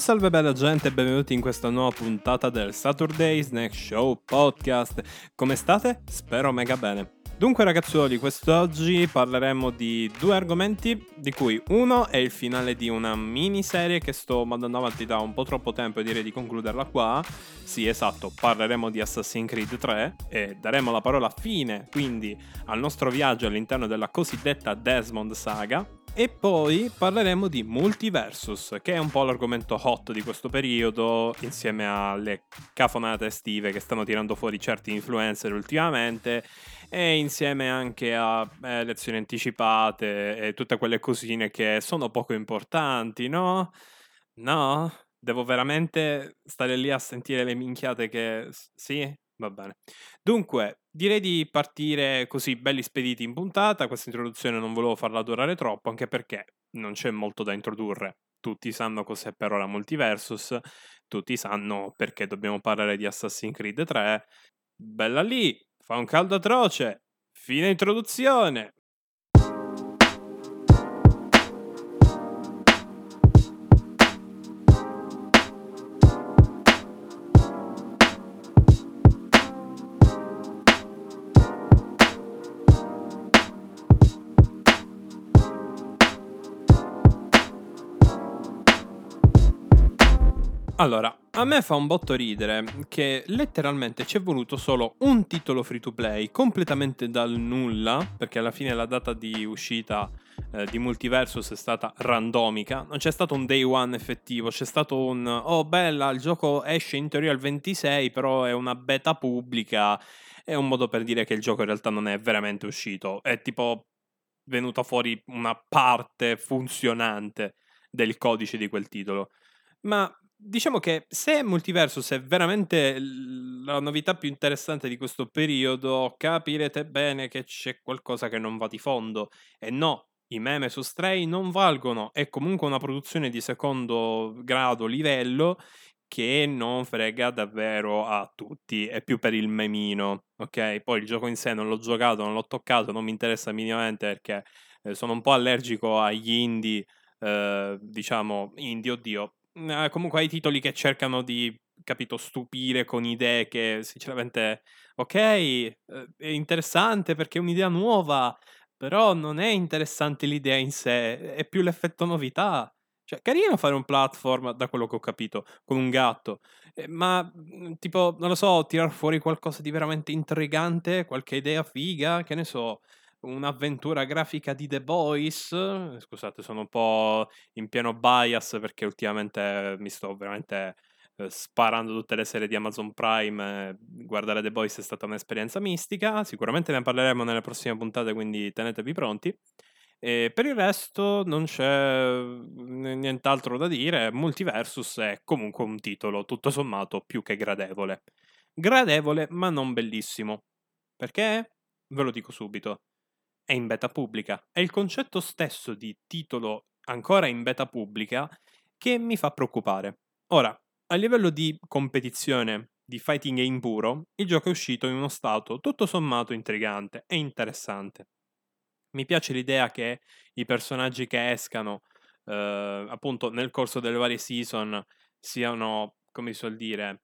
Salve bella gente e benvenuti in questa nuova puntata del Saturday Snack Show Podcast. Come state? Spero mega bene. Dunque ragazzuoli, quest'oggi parleremo di due argomenti, di cui uno è il finale di una miniserie che sto mandando avanti da un po' troppo tempo e direi di concluderla qua. Sì, esatto, parleremo di Assassin's Creed 3 e daremo la parola fine, quindi, al nostro viaggio all'interno della cosiddetta Desmond Saga, e poi parleremo di Multiversus, che è un po' l'argomento hot di questo periodo, insieme alle cafonate estive che stanno tirando fuori certi influencer ultimamente, e insieme anche a eh, elezioni anticipate e tutte quelle cosine che sono poco importanti, no? No? Devo veramente stare lì a sentire le minchiate che... Sì? Va bene. Dunque, direi di partire così belli spediti in puntata. Questa introduzione non volevo farla durare troppo, anche perché non c'è molto da introdurre. Tutti sanno cos'è per ora Multiversus, tutti sanno perché dobbiamo parlare di Assassin's Creed 3. Bella lì, fa un caldo atroce. Fine introduzione. Allora, a me fa un botto ridere che letteralmente ci è voluto solo un titolo free to play completamente dal nulla, perché alla fine la data di uscita eh, di Multiversus è stata randomica, non c'è stato un day one effettivo, c'è stato un oh bella, il gioco esce in teoria il 26, però è una beta pubblica, è un modo per dire che il gioco in realtà non è veramente uscito, è tipo venuta fuori una parte funzionante del codice di quel titolo. Ma diciamo che se Multiversus è veramente la novità più interessante di questo periodo, capirete bene che c'è qualcosa che non va di fondo. E no, i meme su Stray non valgono, è comunque una produzione di secondo grado livello che non frega davvero a tutti, è più per il memino, ok? Poi il gioco in sé non l'ho giocato, non l'ho toccato, non mi interessa minimamente perché eh, sono un po' allergico agli indie, eh, diciamo, indie, oddio, eh, comunque hai titoli che cercano di, capito, stupire con idee che sinceramente, ok, eh, è interessante perché è un'idea nuova, però non è interessante l'idea in sé, è più l'effetto novità. Cioè, carino fare un platform, da quello che ho capito, con un gatto, eh, ma mm, tipo, non lo so, tirar fuori qualcosa di veramente intrigante, qualche idea figa, che ne so, un'avventura grafica di The Boys. Scusate, sono un po' in pieno bias perché ultimamente mi sto veramente eh, sparando tutte le serie di Amazon Prime. guardare The Boys è stata un'esperienza mistica. Sicuramente ne parleremo nelle prossime puntate, quindi tenetevi pronti. E per il resto non c'è nient'altro da dire. Multiversus è comunque un titolo tutto sommato più che gradevole. Gradevole, ma non bellissimo. Perché? Ve lo dico subito è in beta pubblica. È il concetto stesso di titolo ancora in beta pubblica che mi fa preoccupare. Ora, a livello di competizione di fighting game puro, il gioco è uscito in uno stato tutto sommato intrigante e interessante. Mi piace l'idea che i personaggi che escano eh, appunto nel corso delle varie season siano, come si suol dire,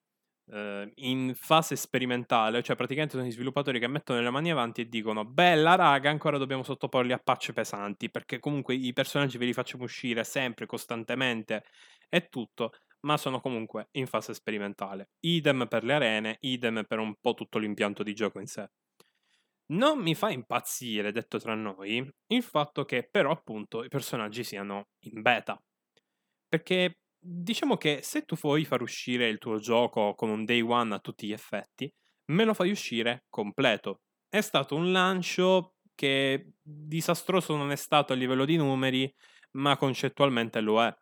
eh, in fase sperimentale, cioè praticamente sono gli sviluppatori che mettono le mani avanti e dicono bella raga, ancora dobbiamo sottoporli a patch pesanti, perché comunque i personaggi ve li facciamo uscire sempre, costantemente e tutto, ma sono comunque in fase sperimentale. Idem per le arene, idem per un po' tutto l'impianto di gioco in sé. Non mi fa impazzire, detto tra noi, il fatto che però appunto i personaggi siano in beta. Perché diciamo che se tu vuoi far uscire il tuo gioco con un day one a tutti gli effetti, me lo fai uscire completo. È stato un lancio che disastroso non è stato a livello di numeri, ma concettualmente lo è.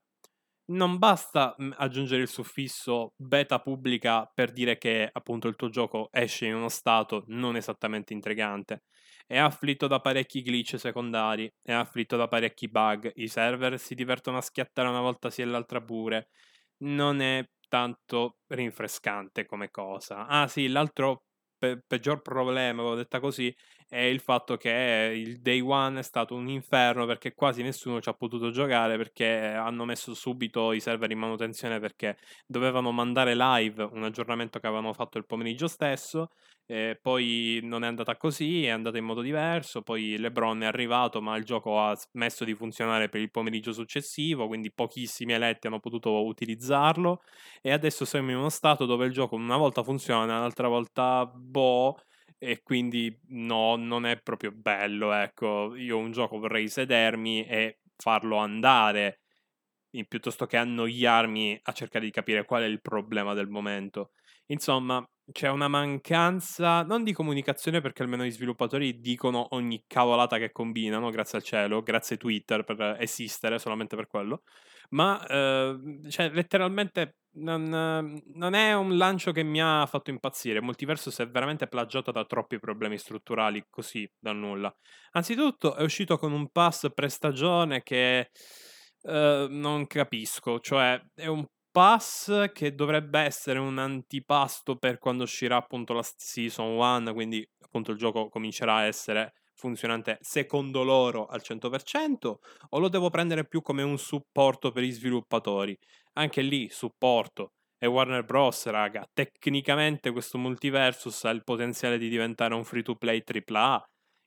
Non basta aggiungere il suffisso beta pubblica per dire che appunto il tuo gioco esce in uno stato non esattamente intrigante è afflitto da parecchi glitch secondari, è afflitto da parecchi bug, i server si divertono a schiattare una volta sì e l'altra pure, non è tanto rinfrescante come cosa. Ah sì, l'altro pe- peggior problema, avevo detto così, e il fatto che il day one è stato un inferno perché quasi nessuno ci ha potuto giocare perché hanno messo subito i server in manutenzione perché dovevano mandare live un aggiornamento che avevano fatto il pomeriggio stesso eh, poi non è andata così, è andata in modo diverso. Poi LeBron è arrivato, ma il gioco ha smesso di funzionare per il pomeriggio successivo, quindi pochissimi eletti hanno potuto utilizzarlo. E adesso siamo in uno stato dove il gioco una volta funziona, l'altra volta boh. E quindi no, non è proprio bello. Ecco, io un gioco vorrei sedermi e farlo andare piuttosto che annoiarmi a cercare di capire qual è il problema del momento. Insomma, c'è una mancanza, non di comunicazione perché almeno gli sviluppatori dicono ogni cavolata che combinano, grazie al cielo, grazie Twitter per esistere, solamente per quello, ma eh, cioè, letteralmente non, non, è un lancio che mi ha fatto impazzire, Multiversus è veramente plagiato da troppi problemi strutturali, così, da nulla. Anzitutto è uscito con un pass prestagione che... Uh, non capisco, cioè è un pass che dovrebbe essere un antipasto per quando uscirà appunto la season 1, quindi appunto il gioco comincerà a essere funzionante secondo loro al 100% o lo devo prendere più come un supporto per gli sviluppatori? Anche lì supporto. E Warner Bros, raga, tecnicamente questo multiversus ha il potenziale di diventare un free to play AAA,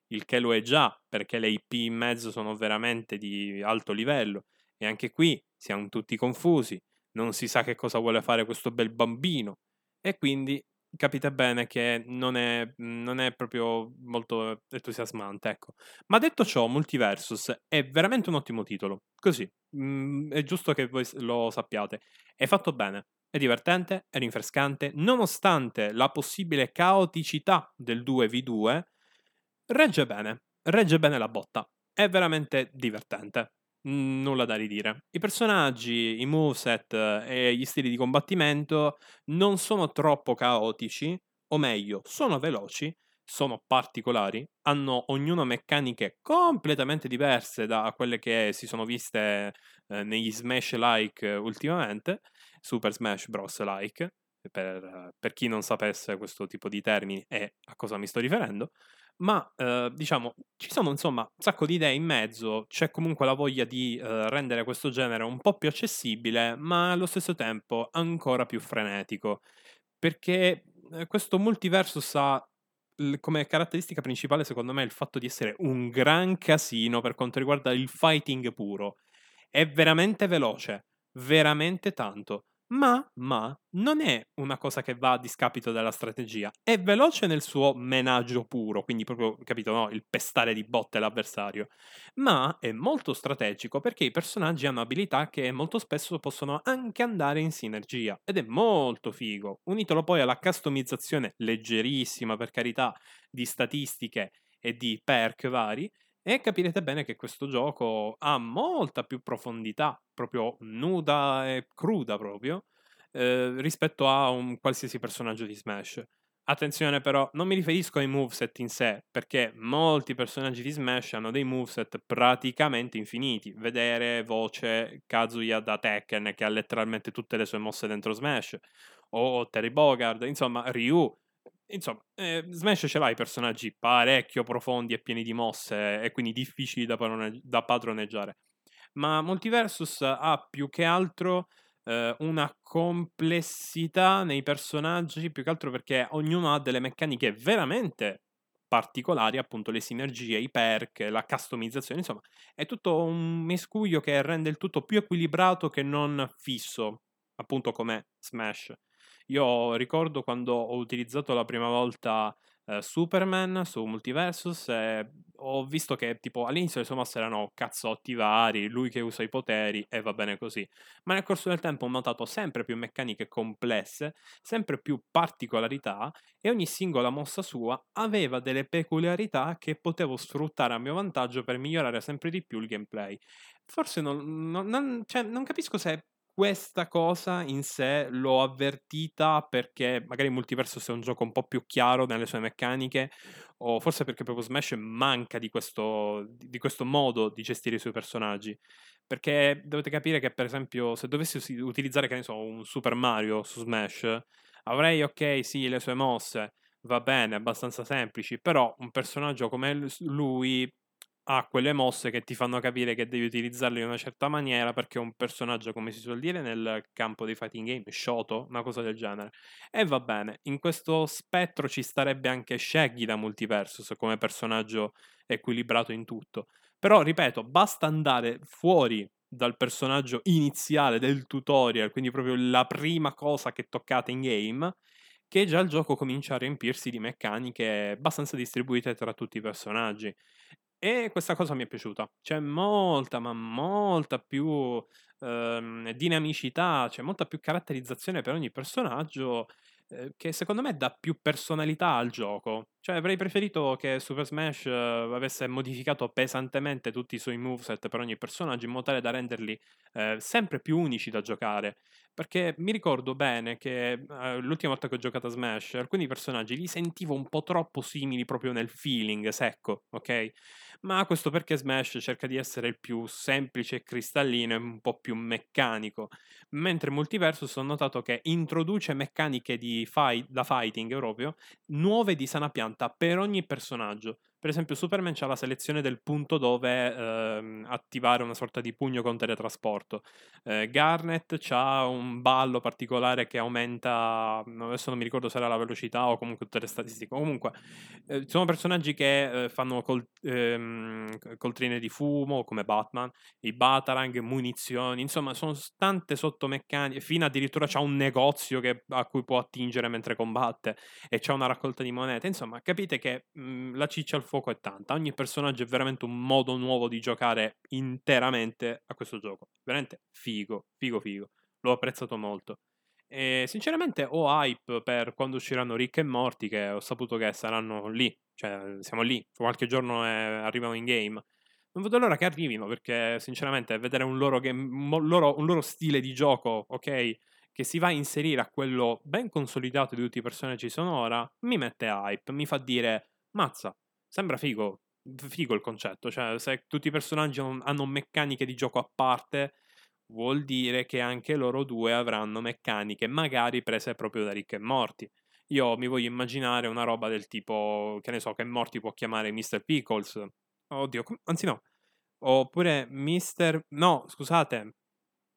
il che lo è già, perché le IP in mezzo sono veramente di alto livello. E anche qui siamo tutti confusi non si sa che cosa vuole fare questo bel bambino e quindi capite bene che non è, non è proprio molto entusiasmante, ecco. Ma detto ciò, Multiversus è veramente un ottimo titolo, così, mm, è giusto che voi lo sappiate. È fatto bene, è divertente, è rinfrescante, nonostante la possibile caoticità del 2v2, regge bene, regge bene la botta, è veramente divertente. Mhmm, nulla da ridire. I personaggi, i moveset e gli stili di combattimento non sono troppo caotici, o meglio, sono veloci, sono particolari, hanno ognuno meccaniche completamente diverse da quelle che si sono viste eh, negli Smash-like ultimamente, Super Smash Bros-like, per, per chi non sapesse questo tipo di termini e a cosa mi sto riferendo ma eh, diciamo ci sono insomma un sacco di idee in mezzo, c'è comunque la voglia di eh, rendere questo genere un po' più accessibile, ma allo stesso tempo ancora più frenetico, perché eh, questo multiversus ha come caratteristica principale secondo me il fatto di essere un gran casino per quanto riguarda il fighting puro. È veramente veloce, veramente tanto. Ma, ma non è una cosa che va a discapito della strategia. È veloce nel suo menaggio puro, quindi proprio, capito, no? Il pestare di botte l'avversario. Ma è molto strategico perché i personaggi hanno abilità che molto spesso possono anche andare in sinergia. Ed è molto figo. Unitelo poi alla customizzazione leggerissima, per carità, di statistiche e di perk vari e capirete bene che questo gioco ha molta più profondità, proprio nuda e cruda proprio, eh, rispetto a un qualsiasi personaggio di Smash. Attenzione però, non mi riferisco ai moveset in sé, perché molti personaggi di Smash hanno dei moveset praticamente infiniti. Vedere voce Kazuya da Tekken che ha letteralmente tutte le sue mosse dentro Smash, o Terry Bogard, insomma Ryu Insomma, eh, Smash ce l'ha i personaggi parecchio profondi e pieni di mosse e quindi difficili da, padrone- da padroneggiare. Ma Multiversus ha più che altro eh, una complessità nei personaggi, più che altro perché ognuno ha delle meccaniche veramente particolari, appunto le sinergie, i perk, la customizzazione, insomma, è tutto un miscuglio che rende il tutto più equilibrato che non fisso, appunto come Smash. Io ricordo quando ho utilizzato la prima volta eh, Superman su Multiversus e ho visto che tipo all'inizio le sue mosse erano cazzotti vari, lui che usa i poteri e va bene così, ma nel corso del tempo ho notato sempre più meccaniche complesse, sempre più particolarità e ogni singola mossa sua aveva delle peculiarità che potevo sfruttare a mio vantaggio per migliorare sempre di più il gameplay. Forse non, non, non, cioè, non capisco se questa cosa in sé l'ho avvertita perché magari Multiversus è un gioco un po' più chiaro nelle sue meccaniche, o forse perché proprio Smash manca di questo, di questo modo di gestire i suoi personaggi. Perché dovete capire che, per esempio, se dovessi utilizzare, che ne so, un Super Mario su Smash, avrei, ok, sì, le sue mosse, va bene, abbastanza semplici, però un personaggio come lui ha quelle mosse che ti fanno capire che devi utilizzarlo in una certa maniera perché è un personaggio, come si suol dire nel campo dei fighting game, shoto, una cosa del genere. E va bene, in questo spettro ci starebbe anche Shaggy da Multiversus come personaggio equilibrato in tutto. Però, ripeto, basta andare fuori dal personaggio iniziale del tutorial, quindi proprio la prima cosa che toccate in game, che già il gioco comincia a riempirsi di meccaniche abbastanza distribuite tra tutti i personaggi. E questa cosa mi è piaciuta. C'è molta, ma molta più ehm, dinamicità, c'è molta più caratterizzazione per ogni personaggio eh, che secondo me dà più personalità al gioco. Cioè avrei preferito che Super Smash eh, avesse modificato pesantemente tutti i suoi moveset per ogni personaggio in modo tale da renderli eh, sempre più unici da giocare. Perché mi ricordo bene che eh, l'ultima volta che ho giocato a Smash alcuni personaggi li sentivo un po' troppo simili proprio nel feeling secco, ok? Ma questo perché Smash cerca di essere il più semplice e cristallino e un po' più meccanico. Mentre Multiversus ho notato che introduce meccaniche di fight, da fighting proprio nuove di sana pianta per ogni personaggio. Per esempio, Superman ha la selezione del punto dove ehm, attivare una sorta di pugno con teletrasporto. Eh, Garnet ha un ballo particolare che aumenta. Adesso non mi ricordo se era la velocità o comunque tutte le statistiche. Comunque, eh, sono personaggi che eh, fanno col, ehm, coltrine di fumo, come Batman, i Batarang, munizioni. Insomma, sono tante sottomeccaniche. Fino addirittura c'ha un negozio che, a cui può attingere mentre combatte e c'è una raccolta di monete. Insomma, capite che mh, mm, la ciccia al fuoco è tanta. Ogni personaggio è veramente un modo nuovo di giocare interamente a questo gioco. Veramente figo, figo, figo. L'ho apprezzato molto. E sinceramente ho hype per quando usciranno Rick e Morty, che ho saputo che saranno lì. Cioè, siamo lì. Qualche giorno è... arrivano in game. Non vedo l'ora che arrivino, perché sinceramente vedere un loro, game, un loro, un loro stile di gioco, ok? che si va a inserire a quello ben consolidato di tutti i personaggi sonora, mi mette hype, mi fa dire, mazza, Sembra figo, figo il concetto, cioè se tutti i personaggi hanno meccaniche di gioco a parte, vuol dire che anche loro due avranno meccaniche magari prese proprio da Rick e Morty. Io mi voglio immaginare una roba del tipo, che ne so, che Morty può chiamare Mr. Pickles. Oddio, anzi no. Oppure Mr. No, scusate.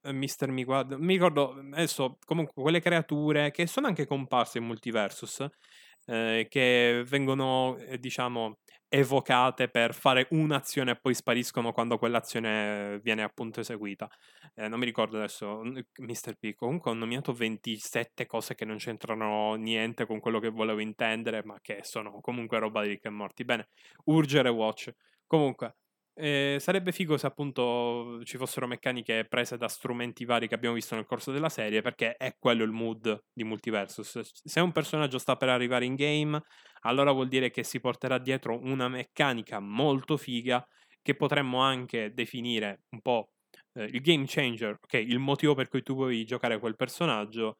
Eh, Mister mi guarda. Mi ricordo adesso comunque quelle creature che sono anche comparse in Multiversus eh, che vengono, eh, diciamo, evocate per fare un'azione e poi spariscono quando quell'azione viene appunto eseguita. Eh, non mi ricordo adesso, Mr. P. Comunque ho nominato 27 cose che non c'entrano niente con quello che volevo intendere, ma che sono comunque roba di Rick e Morty. Bene, urgere watch. Comunque, eh, sarebbe figo se appunto ci fossero meccaniche prese da strumenti vari che abbiamo visto nel corso della serie, perché è quello il mood di Multiversus. Se un personaggio sta per arrivare in game, allora vuol dire che si porterà dietro una meccanica molto figa che potremmo anche definire un po' eh, il game changer, ok, il motivo per cui tu vuoi giocare quel personaggio,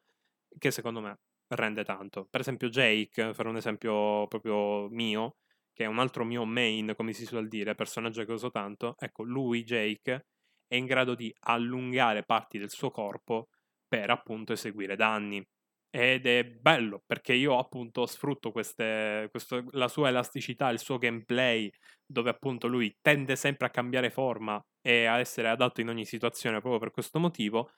che secondo me rende tanto. Per esempio Jake, per un esempio proprio mio, che è un altro mio main, come si suol dire, personaggio che uso tanto, ecco, lui, Jake, è in grado di allungare parti del suo corpo per appunto eseguire danni. Ed è bello perché io appunto sfrutto queste, questo, la sua elasticità, il suo gameplay, dove appunto lui tende sempre a cambiare forma e a essere adatto in ogni situazione proprio per questo motivo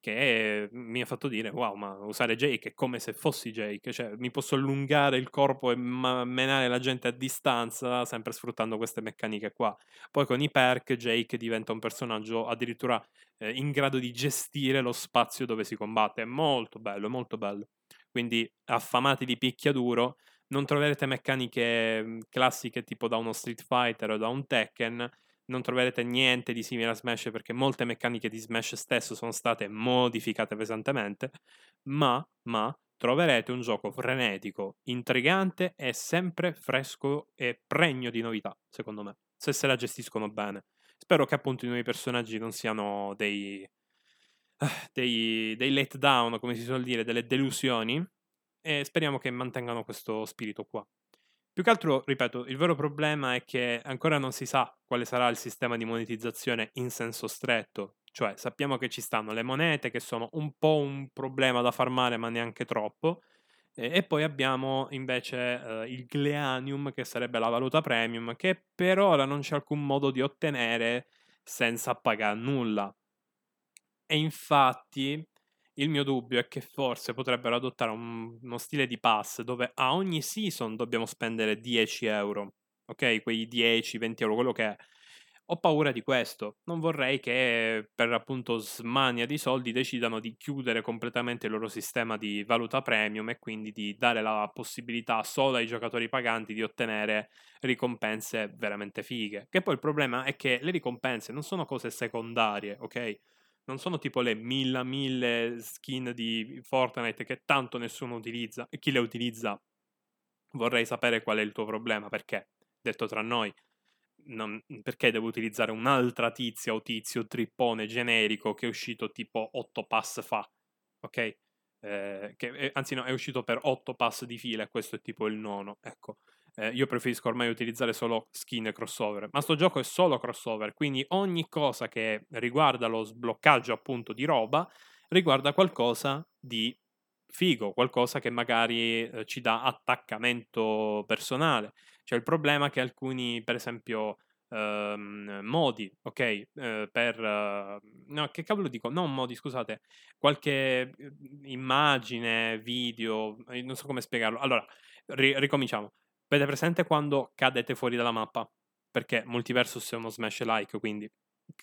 che mi ha fatto dire wow ma usare Jake è come se fossi Jake cioè mi posso allungare il corpo e ma- menare la gente a distanza sempre sfruttando queste meccaniche qua. Poi con i perk Jake diventa un personaggio addirittura eh, in grado di gestire lo spazio dove si combatte. È molto bello molto bello. Quindi affamati di picchiaduro non troverete meccaniche mhmm, classiche tipo da uno Street Fighter o da un Tekken non troverete niente di simile a Smash perché molte meccaniche di Smash stesso sono state modificate pesantemente, ma, ma troverete un gioco frenetico, intrigante e sempre fresco e pregno di novità, secondo me, se se la gestiscono bene. Spero che appunto i nuovi personaggi non siano dei, dei, dei letdown, come si suol dire, delle delusioni, e speriamo che mantengano questo spirito qua. Più che altro, ripeto, il vero problema è che ancora non si sa quale sarà il sistema di monetizzazione in senso stretto. Cioè, sappiamo che ci stanno le monete, che sono un po' un problema da farmare, ma neanche troppo. E, poi abbiamo invece eh, il Gleanium, che sarebbe la valuta premium, che per ora non c'è alcun modo di ottenere senza pagare nulla. E infatti il mio dubbio è che forse potrebbero adottare un, uno stile di pass dove a ogni season dobbiamo spendere 10 euro, ok? Quei 10-20 euro, quello che è ho paura di questo. Non vorrei che per appunto smania di soldi decidano di chiudere completamente il loro sistema di valuta premium e quindi di dare la possibilità solo ai giocatori paganti di ottenere ricompense veramente fighe. Che poi il problema è che le ricompense non sono cose secondarie, ok? Non sono tipo le mille mille skin di Fortnite che tanto nessuno utilizza e chi le utilizza vorrei sapere qual è il tuo problema perché, detto tra noi, non, perché devo utilizzare un'altra tizia o tizio trippone generico che è uscito tipo 8 pass fa, ok? Eh, che, eh, anzi no, è uscito per 8 pass di fila e questo è tipo il nono, ecco. Eh, io preferisco ormai utilizzare solo skin e crossover, ma sto gioco è solo crossover, quindi ogni cosa che riguarda lo sbloccaggio appunto di roba riguarda qualcosa di figo, qualcosa che magari eh, ci dà attaccamento personale. C'è il problema che alcuni, per esempio, ehm, modi, ok? Eh, per... Uh, no, che cavolo dico? Non modi, scusate. Qualche mhmm, immagine, video, non so come spiegarlo. Allora, ri- ricominciamo. Vede presente quando cadete fuori dalla mappa? Perché Multiversus è uno smash like, quindi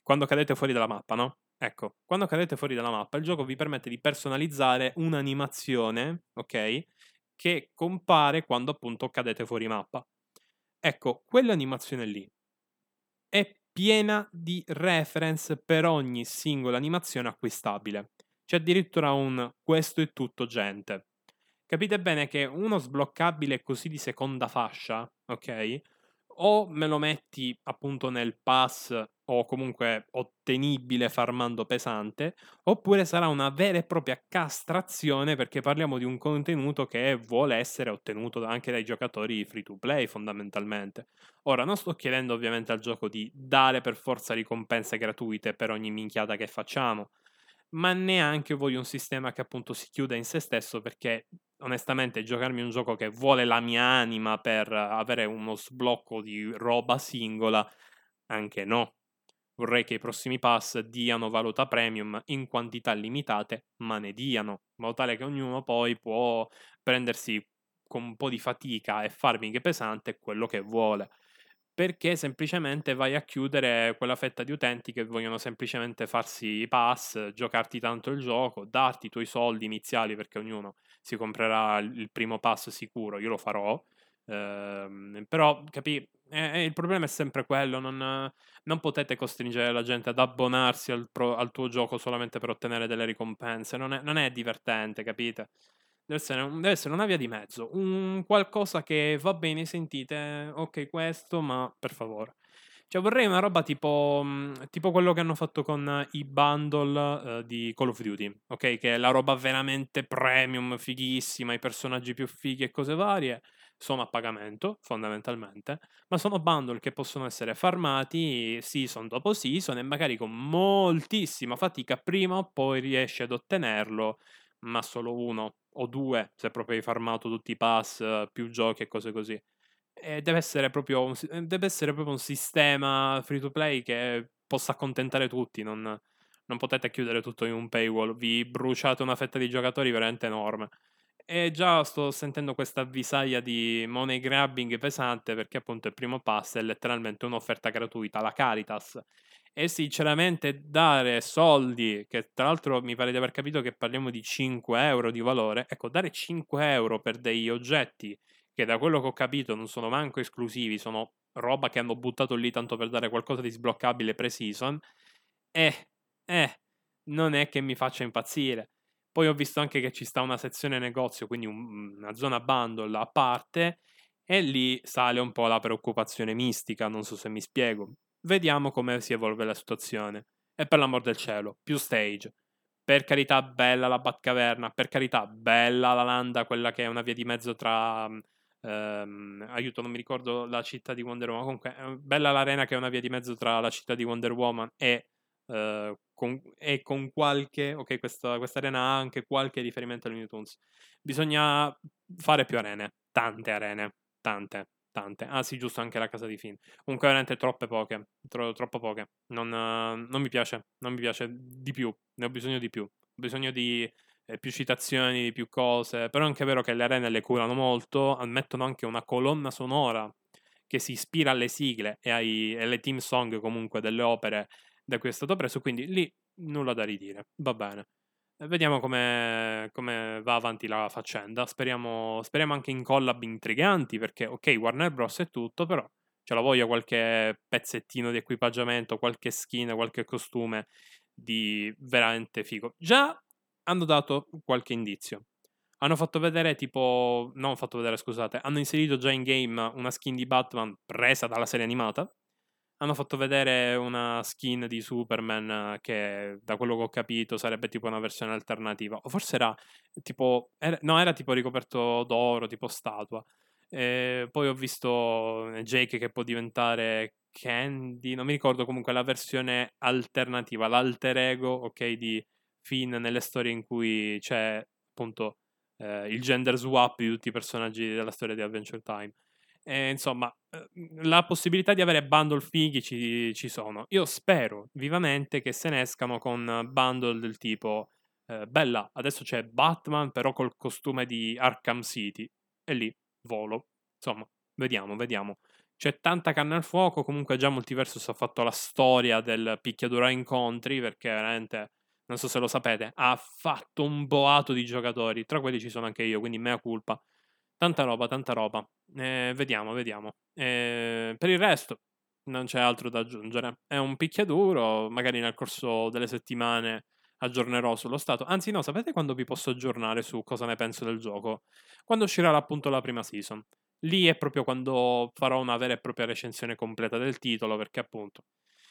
quando cadete fuori dalla mappa, no? Ecco, quando cadete fuori dalla mappa, il gioco vi permette di personalizzare un'animazione, ok? Che compare quando appunto cadete fuori mappa. Ecco, quell'animazione lì è piena di reference per ogni singola animazione acquistabile. C'è addirittura un questo è tutto gente. Capite bene che uno sbloccabile così di seconda fascia, ok? o me lo metti appunto nel pass o comunque ottenibile farmando pesante, oppure sarà una vera e propria castrazione perché parliamo di un contenuto che vuole essere ottenuto anche dai giocatori free to play fondamentalmente. Ora non sto chiedendo ovviamente al gioco di dare per forza ricompense gratuite per ogni minchiata che facciamo, ma neanche voglio un sistema che appunto si chiuda in se stesso perché onestamente giocarmi un gioco che vuole la mia anima per avere uno sblocco di roba singola, anche no. Vorrei che i prossimi pass diano valuta premium in quantità limitate, ma ne diano, in modo tale che ognuno poi può prendersi con un po' di fatica e farming pesante quello che vuole perché semplicemente vai a chiudere quella fetta di utenti che vogliono semplicemente farsi i pass, giocarti tanto il gioco, darti i tuoi soldi iniziali perché ognuno si comprerà il primo pass sicuro, io lo farò, ehm, però capì, eh, il problema è sempre quello, non, non, potete costringere la gente ad abbonarsi al, pro, al, tuo gioco solamente per ottenere delle ricompense, non è, non è divertente, capite? Deve essere, deve essere, una via di mezzo, un qualcosa che va bene, sentite, ok questo, ma per favore. Cioè vorrei una roba tipo, mm, tipo quello che hanno fatto con i bundle uh, di Call of Duty, ok? Che è la roba veramente premium, fighissima, i personaggi più fighi e cose varie, sono a pagamento fondamentalmente, ma sono bundle che possono essere farmati season dopo season e magari con moltissima fatica prima o poi riesci ad ottenerlo, ma solo uno o due, se proprio hai farmato tutti i pass, più giochi e cose così. E deve essere proprio un, deve essere proprio un sistema free to play che possa accontentare tutti, non, non potete chiudere tutto in un paywall, vi bruciate una fetta di giocatori veramente enorme. E già sto sentendo questa avvisaglia di money grabbing pesante perché appunto il primo pass è letteralmente un'offerta gratuita, la Caritas e sinceramente dare soldi, che tra l'altro mi pare di aver capito che parliamo di 5 euro di valore, ecco, dare 5 euro per degli oggetti che da quello che ho capito non sono manco esclusivi, sono roba che hanno buttato lì tanto per dare qualcosa di sbloccabile pre-season, eh, eh, non è che mi faccia impazzire. Poi ho visto anche che ci sta una sezione negozio, quindi un, una zona bundle a parte, e lì sale un po' la preoccupazione mistica, non so se mi spiego. Vediamo come si evolve la situazione. E per l'amor del cielo, più stage. Per carità, bella la Batcaverna. Per carità, bella la Landa, quella che è una via di mezzo tra. Ehm, aiuto, non mi ricordo la città di Wonder Woman. Comunque, bella l'arena che è una via di mezzo tra la città di Wonder Woman e, eh, con, e con, qualche. Ok, questa, arena ha anche qualche riferimento ai Looney Tunes. Bisogna fare più arene, tante arene, tante, tante. Ah sì, giusto, anche la casa di Finn. Comunque veramente troppe poche, tro- troppo poche. Non, uh, non, mi piace, non mi piace di più, ne ho bisogno di più. Ho bisogno di eh, più citazioni, di più cose, però è anche vero che le arene le curano molto, mettono anche una colonna sonora che si ispira alle sigle e ai, alle team song comunque delle opere da cui è stato preso, quindi lì nulla da ridire, va bene. Vediamo come, come va avanti la faccenda. Speriamo, speriamo anche in collab intriganti, perché ok, Warner Bros. è tutto, però ce la voglio qualche pezzettino di equipaggiamento, qualche skin, qualche costume di veramente figo. Già hanno dato qualche indizio. Hanno fatto vedere tipo, non fatto vedere scusate, hanno inserito già in game una skin di Batman presa dalla serie animata hanno fatto vedere una skin di Superman che da quello che ho capito sarebbe tipo una versione alternativa. O forse era tipo... Era, no, era tipo ricoperto d'oro, tipo statua. E poi ho visto Jake che può diventare Candy, non mi ricordo comunque la versione alternativa, l'alter ego, ok, di Finn nelle storie in cui c'è appunto eh, il gender swap di tutti i personaggi della storia di Adventure Time. E, insomma, la possibilità di avere bundle fighi ci, ci, sono. Io spero vivamente che se ne escano con bundle del tipo eh, bella, adesso c'è Batman però col costume di Arkham City e lì volo. Insomma, vediamo, vediamo. C'è tanta canna al fuoco, comunque già Multiversus ha fatto la storia del picchiaduro a incontri perché veramente, non so se lo sapete, ha fatto un boato di giocatori, tra quelli ci sono anche io, quindi mea culpa. Tanta roba, tanta roba. Eh, vediamo, vediamo. Eh, per il resto non c'è altro da aggiungere. È un picchiaduro, magari nel corso delle settimane aggiornerò sullo stato. Anzi no, sapete quando vi posso aggiornare su cosa ne penso del gioco? Quando uscirà appunto la prima season. Lì è proprio quando farò una vera e propria recensione completa del titolo, perché appunto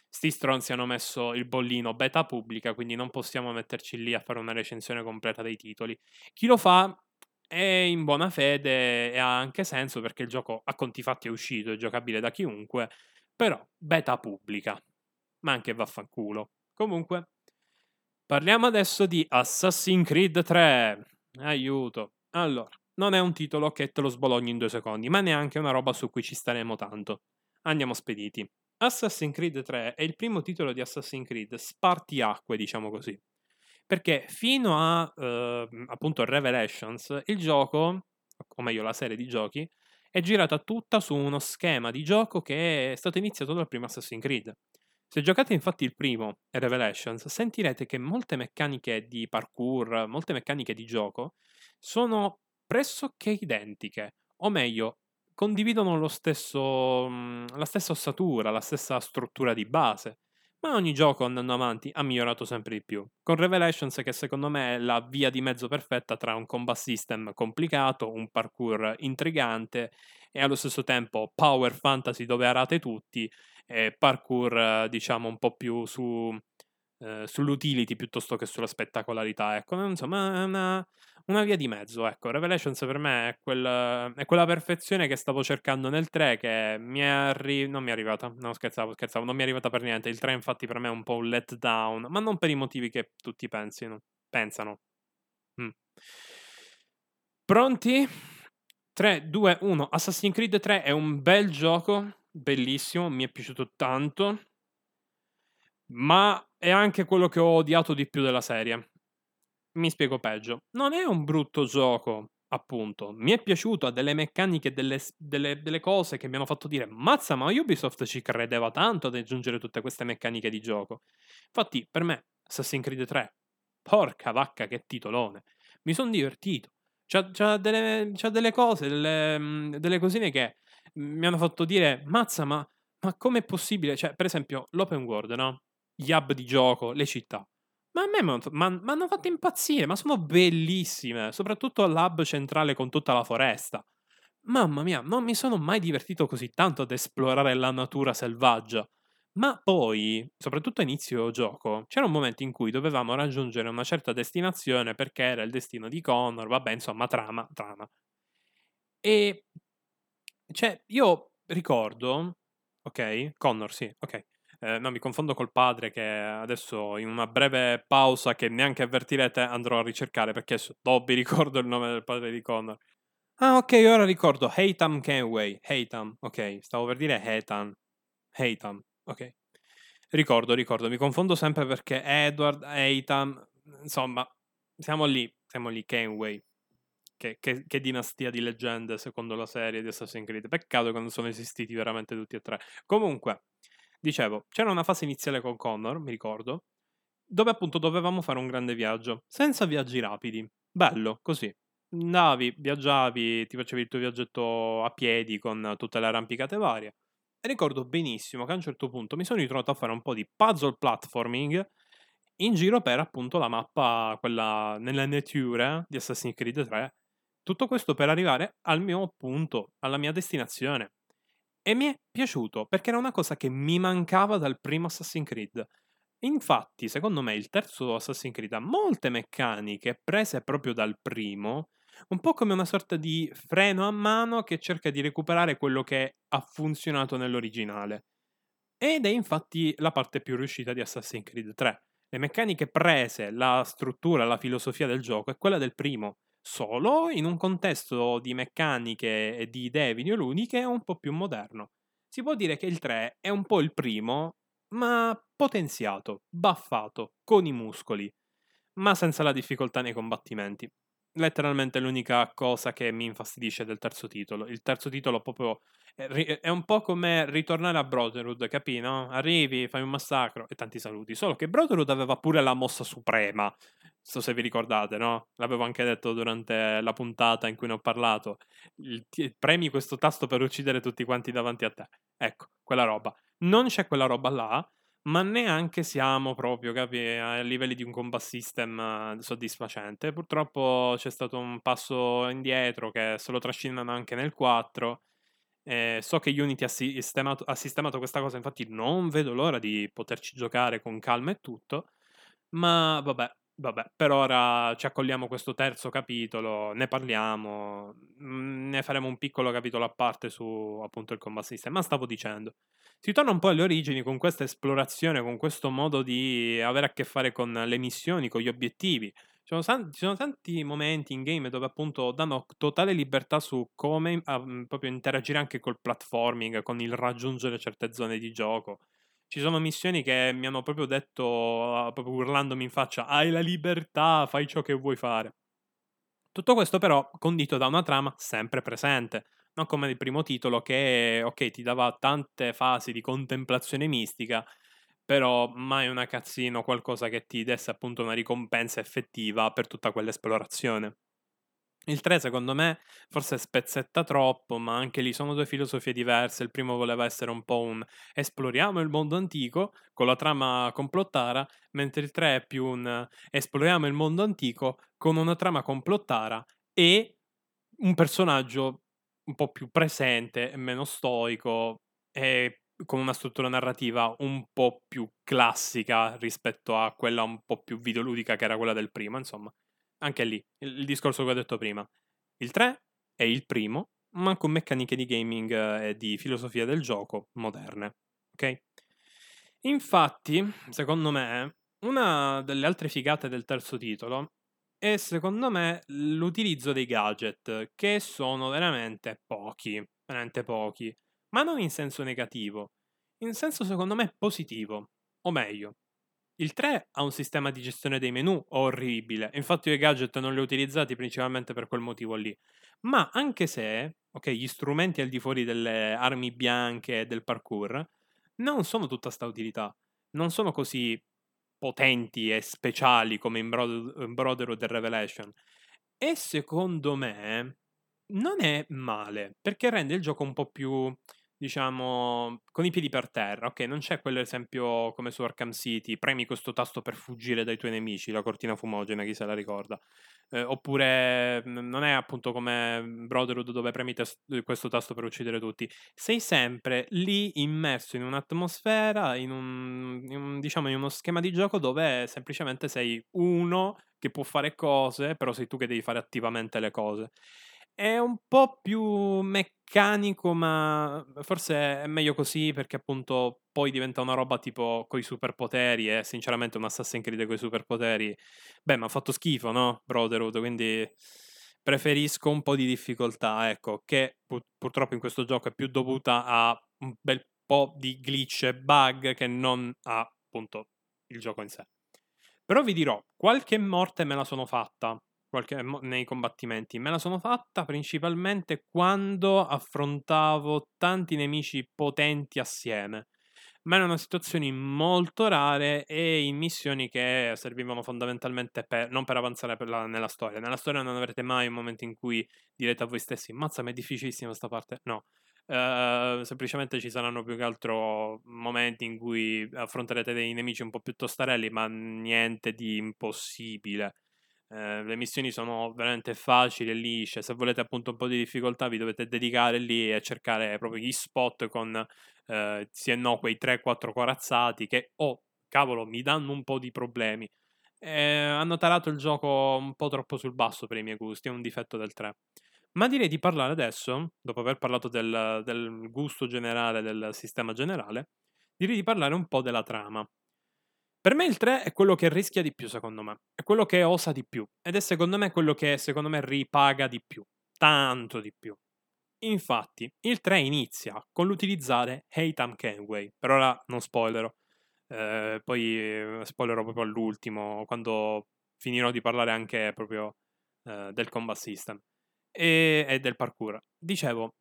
sti stronzi hanno messo il bollino beta pubblica, quindi non possiamo metterci lì a fare una recensione completa dei titoli. Chi lo fa è in buona fede e ha anche senso perché il gioco a conti fatti è uscito, è giocabile da chiunque, però beta pubblica, ma anche vaffanculo. Comunque, parliamo adesso di Assassin's Creed 3. Aiuto. Allora, non è un titolo che te lo sbologni in due secondi, ma neanche una roba su cui ci staremo tanto. Andiamo spediti. Assassin's Creed 3 è il primo titolo di Assassin's Creed spartiacque, diciamo così. Perché fino a eh, appunto Revelations, il gioco, o meglio la serie di giochi, è girata tutta su uno schema di gioco che è stato iniziato dal primo Assassin's Creed. Se giocate infatti il primo, Revelations, sentirete che molte meccaniche di parkour, molte meccaniche di gioco, sono pressoché identiche, o meglio, condividono stesso, la stessa ossatura, la stessa struttura di base ma ogni gioco andando avanti ha migliorato sempre di più. Con Revelations che secondo me è la via di mezzo perfetta tra un combat system complicato, un parkour intrigante e allo stesso tempo power fantasy dove arate tutti e parkour diciamo un po' più su, eh, sull'utility piuttosto che sulla spettacolarità. Ecco, insomma è una, una via di mezzo, ecco. Revelations per me è, quel, è, quella perfezione che stavo cercando nel 3 che mi è arri- non mi è arrivata, no scherzavo, scherzavo, non mi è arrivata per niente. Il 3 infatti per me è un po' un letdown, ma non per i motivi che tutti pensino, pensano. Mm. Pronti? 3, 2, 1. Assassin's Creed 3 è un bel gioco, bellissimo, mi è piaciuto tanto, ma è anche quello che ho odiato di più della serie. Mi spiego peggio. Non è un brutto gioco, appunto. Mi è piaciuto, ha delle meccaniche, delle, delle, delle, cose che mi hanno fatto dire mazza, ma Ubisoft ci credeva tanto ad aggiungere tutte queste meccaniche di gioco. Infatti, per me, Assassin's Creed 3, porca vacca che titolone. Mi sono divertito. C'ha, c'ha, delle, c'ha, delle, cose, delle, mm, delle, cosine che mi hanno fatto dire mazza, ma, ma com'è possibile? Cioè, per esempio, l'open world, no? Gli hub di gioco, le città ma a me mi hanno fatto impazzire, ma sono bellissime, soprattutto l'hub centrale con tutta la foresta. Mamma mia, non mi sono mai divertito così tanto ad esplorare la natura selvaggia. Ma poi, soprattutto a inizio gioco, c'era un momento in cui dovevamo raggiungere una certa destinazione perché era il destino di Connor, vabbè, insomma, trama, trama. E cioè, io ricordo, ok, Connor, sì, ok. Eh, no, mi confondo col padre che adesso in una breve pausa che neanche avvertirete andrò a ricercare perché Dobby ricordo il nome del padre di Connor. Ah, ok, ora ricordo. Haytham Kenway. Haytham, ok. Stavo per dire Haytham. Haytham, ok. Ricordo, ricordo. Mi confondo sempre perché Edward, Haytham, insomma, siamo lì, siamo lì, Kenway. Che, che, che, dinastia di leggende secondo la serie di Assassin's Creed. Peccato che non sono esistiti veramente tutti e tre. Comunque, dicevo, c'era una fase iniziale con Connor, mi ricordo, dove appunto dovevamo fare un grande viaggio, senza viaggi rapidi. Bello, così andavi, viaggiavi, ti facevi il tuo viaggetto a piedi con tutte le arrampicate varie. E ricordo benissimo che a un certo punto mi sono ritrovato a fare un po' di puzzle platforming in giro per appunto la mappa, quella nella nature di Assassin's Creed 3. Tutto questo per arrivare al mio punto, alla mia destinazione. E mi è piaciuto perché era una cosa che mi mancava dal primo Assassin's Creed. Infatti, secondo me, il terzo Assassin's Creed ha molte meccaniche prese proprio dal primo un po' come una sorta di freno a mano che cerca di recuperare quello che ha funzionato nell'originale. Ed è infatti la parte più riuscita di Assassin's Creed 3. Le meccaniche prese, la struttura, la filosofia del gioco è quella del primo, solo in un contesto di meccaniche e di idee videoludiche un po' più moderno. Si può dire che il 3 è un po' il primo, ma potenziato, baffato, con i muscoli, ma senza la difficoltà nei combattimenti letteralmente l'unica cosa che mi infastidisce del terzo titolo. Il terzo titolo proprio è un po' come ritornare a Brotherhood, capi? No? Arrivi, fai un massacro e tanti saluti. Solo che Brotherhood aveva pure la mossa suprema. So se vi ricordate, no? L'avevo anche detto durante la puntata in cui ne ho parlato. Il, premi questo tasto per uccidere tutti quanti davanti a te. Ecco, quella roba. Non c'è quella roba là ma neanche siamo proprio capi, a livelli di un combat system eh, soddisfacente. Purtroppo c'è stato un passo indietro che se lo trascinano anche nel 4. Eh, so che Unity ha sistemato, ha sistemato questa cosa, infatti non vedo l'ora di poterci giocare con calma e tutto. Ma vabbè, Vabbè, per ora ci accogliamo questo terzo capitolo, ne parliamo, mm, ne faremo un piccolo capitolo a parte su appunto il combat system, ma stavo dicendo. Si torna un po' alle origini con questa esplorazione, con questo modo di avere a che fare con le missioni, con gli obiettivi. Ci sono, ci sono tanti momenti in game dove appunto danno totale libertà su come uh, proprio interagire anche col platforming, con il raggiungere certe zone di gioco. Ci sono missioni che mi hanno proprio detto, ah, proprio urlandomi in faccia, hai la libertà, fai ciò che vuoi fare. Tutto questo però condito da una trama sempre presente, non come il primo titolo che, ok, ti dava tante fasi di contemplazione mistica, però mai una cazzino, qualcosa che ti desse appunto una ricompensa effettiva per tutta quell'esplorazione. Il 3 secondo me forse spezzetta troppo, ma anche lì sono due filosofie diverse. Il primo voleva essere un po' un esploriamo il mondo antico con la trama complottara, mentre il 3 è più un esploriamo il mondo antico con una trama complottara e un personaggio un po' più presente meno stoico e con una struttura narrativa un po' più classica rispetto a quella un po' più videoludica che era quella del primo, insomma anche lì, il, il discorso che ho detto prima. Il 3 è il primo, ma con meccaniche di gaming eh, e di filosofia del gioco moderne. Ok? Infatti, secondo me, una delle altre figate del terzo titolo è secondo me l'utilizzo dei gadget, che sono veramente pochi, veramente pochi, ma non in senso negativo, in senso secondo me positivo, o meglio, il 3 ha un sistema di gestione dei menu orribile, infatti io i gadget non li ho utilizzati principalmente per quel motivo lì. Ma anche se, ok, gli strumenti al di fuori delle armi bianche e del parkour non sono tutta sta utilità, non sono così potenti e speciali come in, Brotherhood e Revelation. E secondo me non è male, perché rende il gioco un po' più diciamo, con i piedi per terra. Ok, non c'è quell'esempio come su Arkham City, premi questo tasto per fuggire dai tuoi nemici, la cortina fumogena, chi se la ricorda. Eh, oppure non è appunto come Brotherhood dove premi tes- questo tasto per uccidere tutti. Sei sempre lì immerso in un'atmosfera, in un, in un, diciamo, in uno schema di gioco dove semplicemente sei uno che può fare cose, però sei tu che devi fare attivamente le cose. È un po' più meccanico, ma forse è meglio così perché appunto poi diventa una roba tipo coi superpoteri e sinceramente un Assassin's Creed coi superpoteri, beh, mi ha fatto schifo, no? Brotherhood, quindi preferisco un po' di difficoltà, ecco, che pur- purtroppo in questo gioco è più dovuta a un bel po' di glitch e bug che non a appunto il gioco in sé. Però vi dirò, qualche morte me la sono fatta qualche, nei combattimenti. Me la sono fatta principalmente quando affrontavo tanti nemici potenti assieme. Ma erano situazioni molto rare e in missioni che servivano fondamentalmente per, non per avanzare per la, nella storia. Nella storia non avrete mai un momento in cui direte a voi stessi: Mazza, ma è difficilissima questa parte. No, Uh, semplicemente ci saranno più che altro momenti in cui affronterete dei nemici un po' più tostarelli, ma niente di impossibile. Uh, le missioni sono veramente facili e lisce. Se volete appunto un po' di difficoltà, vi dovete dedicare lì e cercare proprio gli spot con uh, sì e no quei 3-4 corazzati che, oh cavolo, mi danno un po' di problemi. Eh, hanno tarato il gioco un po' troppo sul basso per i miei gusti, è un difetto del 3. Ma direi di parlare adesso, dopo aver parlato del, del gusto generale, del sistema generale, direi di parlare un po' della trama. Per me il 3 è quello che rischia di più, secondo me. È quello che osa di più. Ed è secondo me quello che, secondo me, ripaga di più. Tanto di più. Infatti, il 3 inizia con l'utilizzare Haytham Kenway. Per ora non spoilerò. Eh, poi eh, spoilerò proprio all'ultimo, quando finirò di parlare anche proprio eh, del combat system e, e del parkour. Dicevo,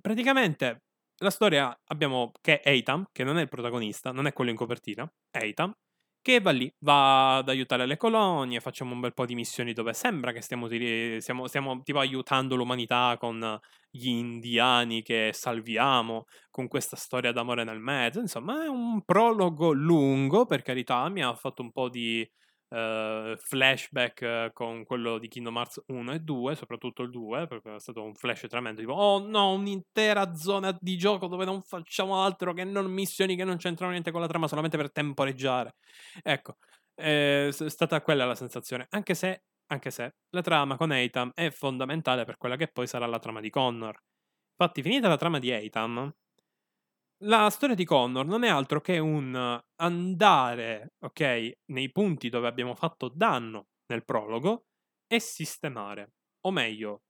praticamente la storia abbiamo che è Eitam, che non è il protagonista, non è quello in copertina, Eitam, che va lì, va ad aiutare le colonie, facciamo un bel po' di missioni dove sembra che stiamo, stiamo, stiamo tipo aiutando l'umanità con gli indiani che salviamo, con questa storia d'amore nel mezzo, insomma è un prologo lungo, per carità, mi ha fatto un po' di uh, flashback uh, con quello di Kingdom Hearts 1 e 2, soprattutto il 2, perché è stato un flash tremendo, tipo, oh no, un'intera zona di gioco dove non facciamo altro che non missioni che non c'entrano niente con la trama, solamente per temporeggiare. Ecco, è stata quella la sensazione, anche se, anche se la trama con Eitam è fondamentale per quella che poi sarà la trama di Connor. Infatti, finita la trama di Eitam, la storia di Connor non è altro che un andare, ok, nei punti dove abbiamo fatto danno nel prologo e sistemare. O meglio,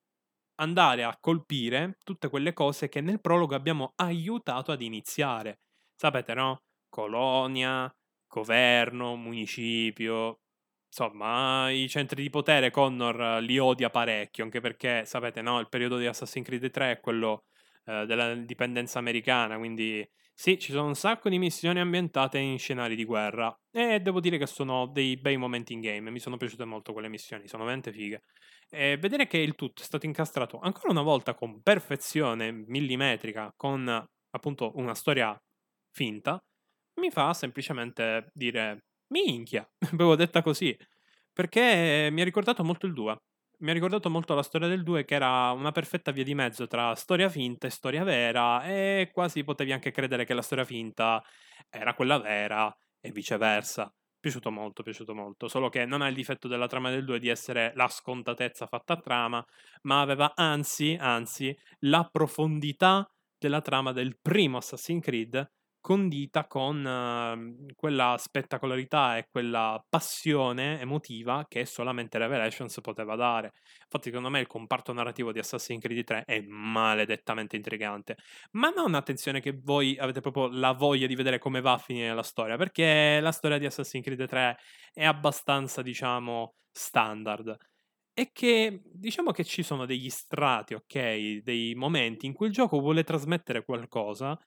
andare a colpire tutte quelle cose che nel prologo abbiamo aiutato ad iniziare. Sapete, no? Colonia, governo, municipio. Insomma, i centri di potere Connor li odia parecchio, anche perché, sapete, no? Il periodo di Assassin's Creed 3 è quello eh, della dipendenza americana, quindi sì, ci sono un sacco di missioni ambientate in scenari di guerra e devo dire che sono dei bei momenti in game, mi sono piaciute molto quelle missioni, sono veramente fighe. E vedere che il tutto è stato incastrato ancora una volta con perfezione millimetrica, con appunto una storia finta, mi fa semplicemente dire minchia, avevo detta così, perché mi ha ricordato molto il 2 mi ha ricordato molto la storia del 2 che era una perfetta via di mezzo tra storia finta e storia vera e quasi potevi anche credere che la storia finta era quella vera e viceversa. Piaciuto molto, piaciuto molto, solo che non ha il difetto della trama del 2 di essere la scontatezza fatta a trama, ma aveva anzi, anzi, la profondità della trama del primo Assassin's Creed condita con uh, quella spettacolarità e quella passione emotiva che solamente Revelations poteva dare. Infatti, secondo me, il comparto narrativo di Assassin's Creed 3 è maledettamente intrigante. Ma non attenzione che voi avete proprio la voglia di vedere come va a finire la storia, perché la storia di Assassin's Creed 3 è abbastanza, diciamo, standard. E che diciamo che ci sono degli strati, ok, dei momenti in cui il gioco vuole trasmettere qualcosa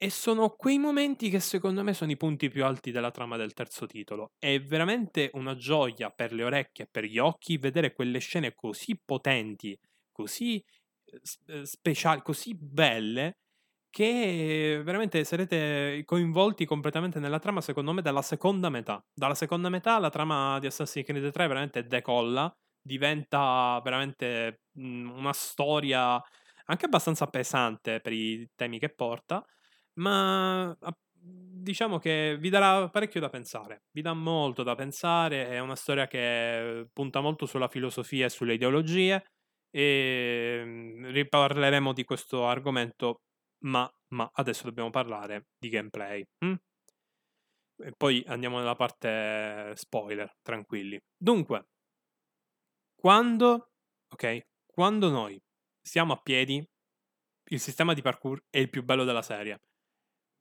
e sono quei momenti che secondo me sono i punti più alti della trama del terzo titolo. È veramente una gioia per le orecchie e per gli occhi vedere quelle scene così potenti, così eh, speciali, così belle, che veramente sarete coinvolti completamente nella trama, secondo me, dalla seconda metà. Dalla seconda metà la trama di Assassin's Creed 3 veramente decolla, diventa veramente una storia anche abbastanza pesante per i temi che porta ma diciamo che vi darà parecchio da pensare, vi dà molto da pensare, è una storia che punta molto sulla filosofia e sulle ideologie e mhmm, riparleremo di questo argomento, ma, ma adesso dobbiamo parlare di gameplay. Hm? E poi andiamo nella parte spoiler, tranquilli. Dunque, quando ok? Quando noi siamo a piedi, il sistema di parkour è il più bello della serie.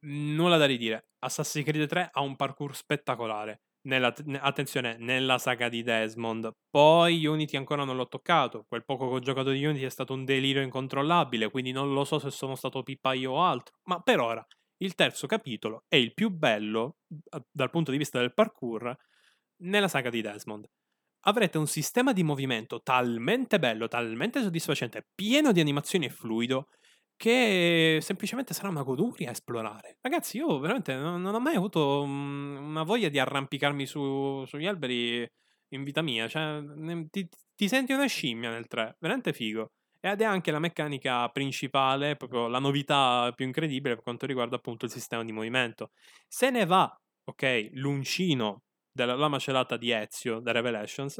Nulla da ridire. Assassin's Creed 3 ha un parkour spettacolare. Nella, attenzione, nella saga di Desmond. Poi Unity ancora non l'ho toccato. Quel poco che ho giocato di Unity è stato un delirio incontrollabile, quindi non lo so se sono stato pippa io o altro. Ma per ora, il terzo capitolo è il più bello dal punto di vista del parkour nella saga di Desmond. Avrete un sistema di movimento talmente bello, talmente soddisfacente, pieno di animazioni e fluido, che semplicemente sarà una goduria esplorare. Ragazzi, io veramente non, non ho mai avuto um, una voglia di arrampicarmi su, sugli alberi in vita mia. Cioè, ti, ti, senti una scimmia nel 3, veramente figo. Ed è anche la meccanica principale, proprio la novità più incredibile per quanto riguarda appunto il sistema di movimento. Se ne va, ok, l'uncino della lama celata di Ezio da Revelations,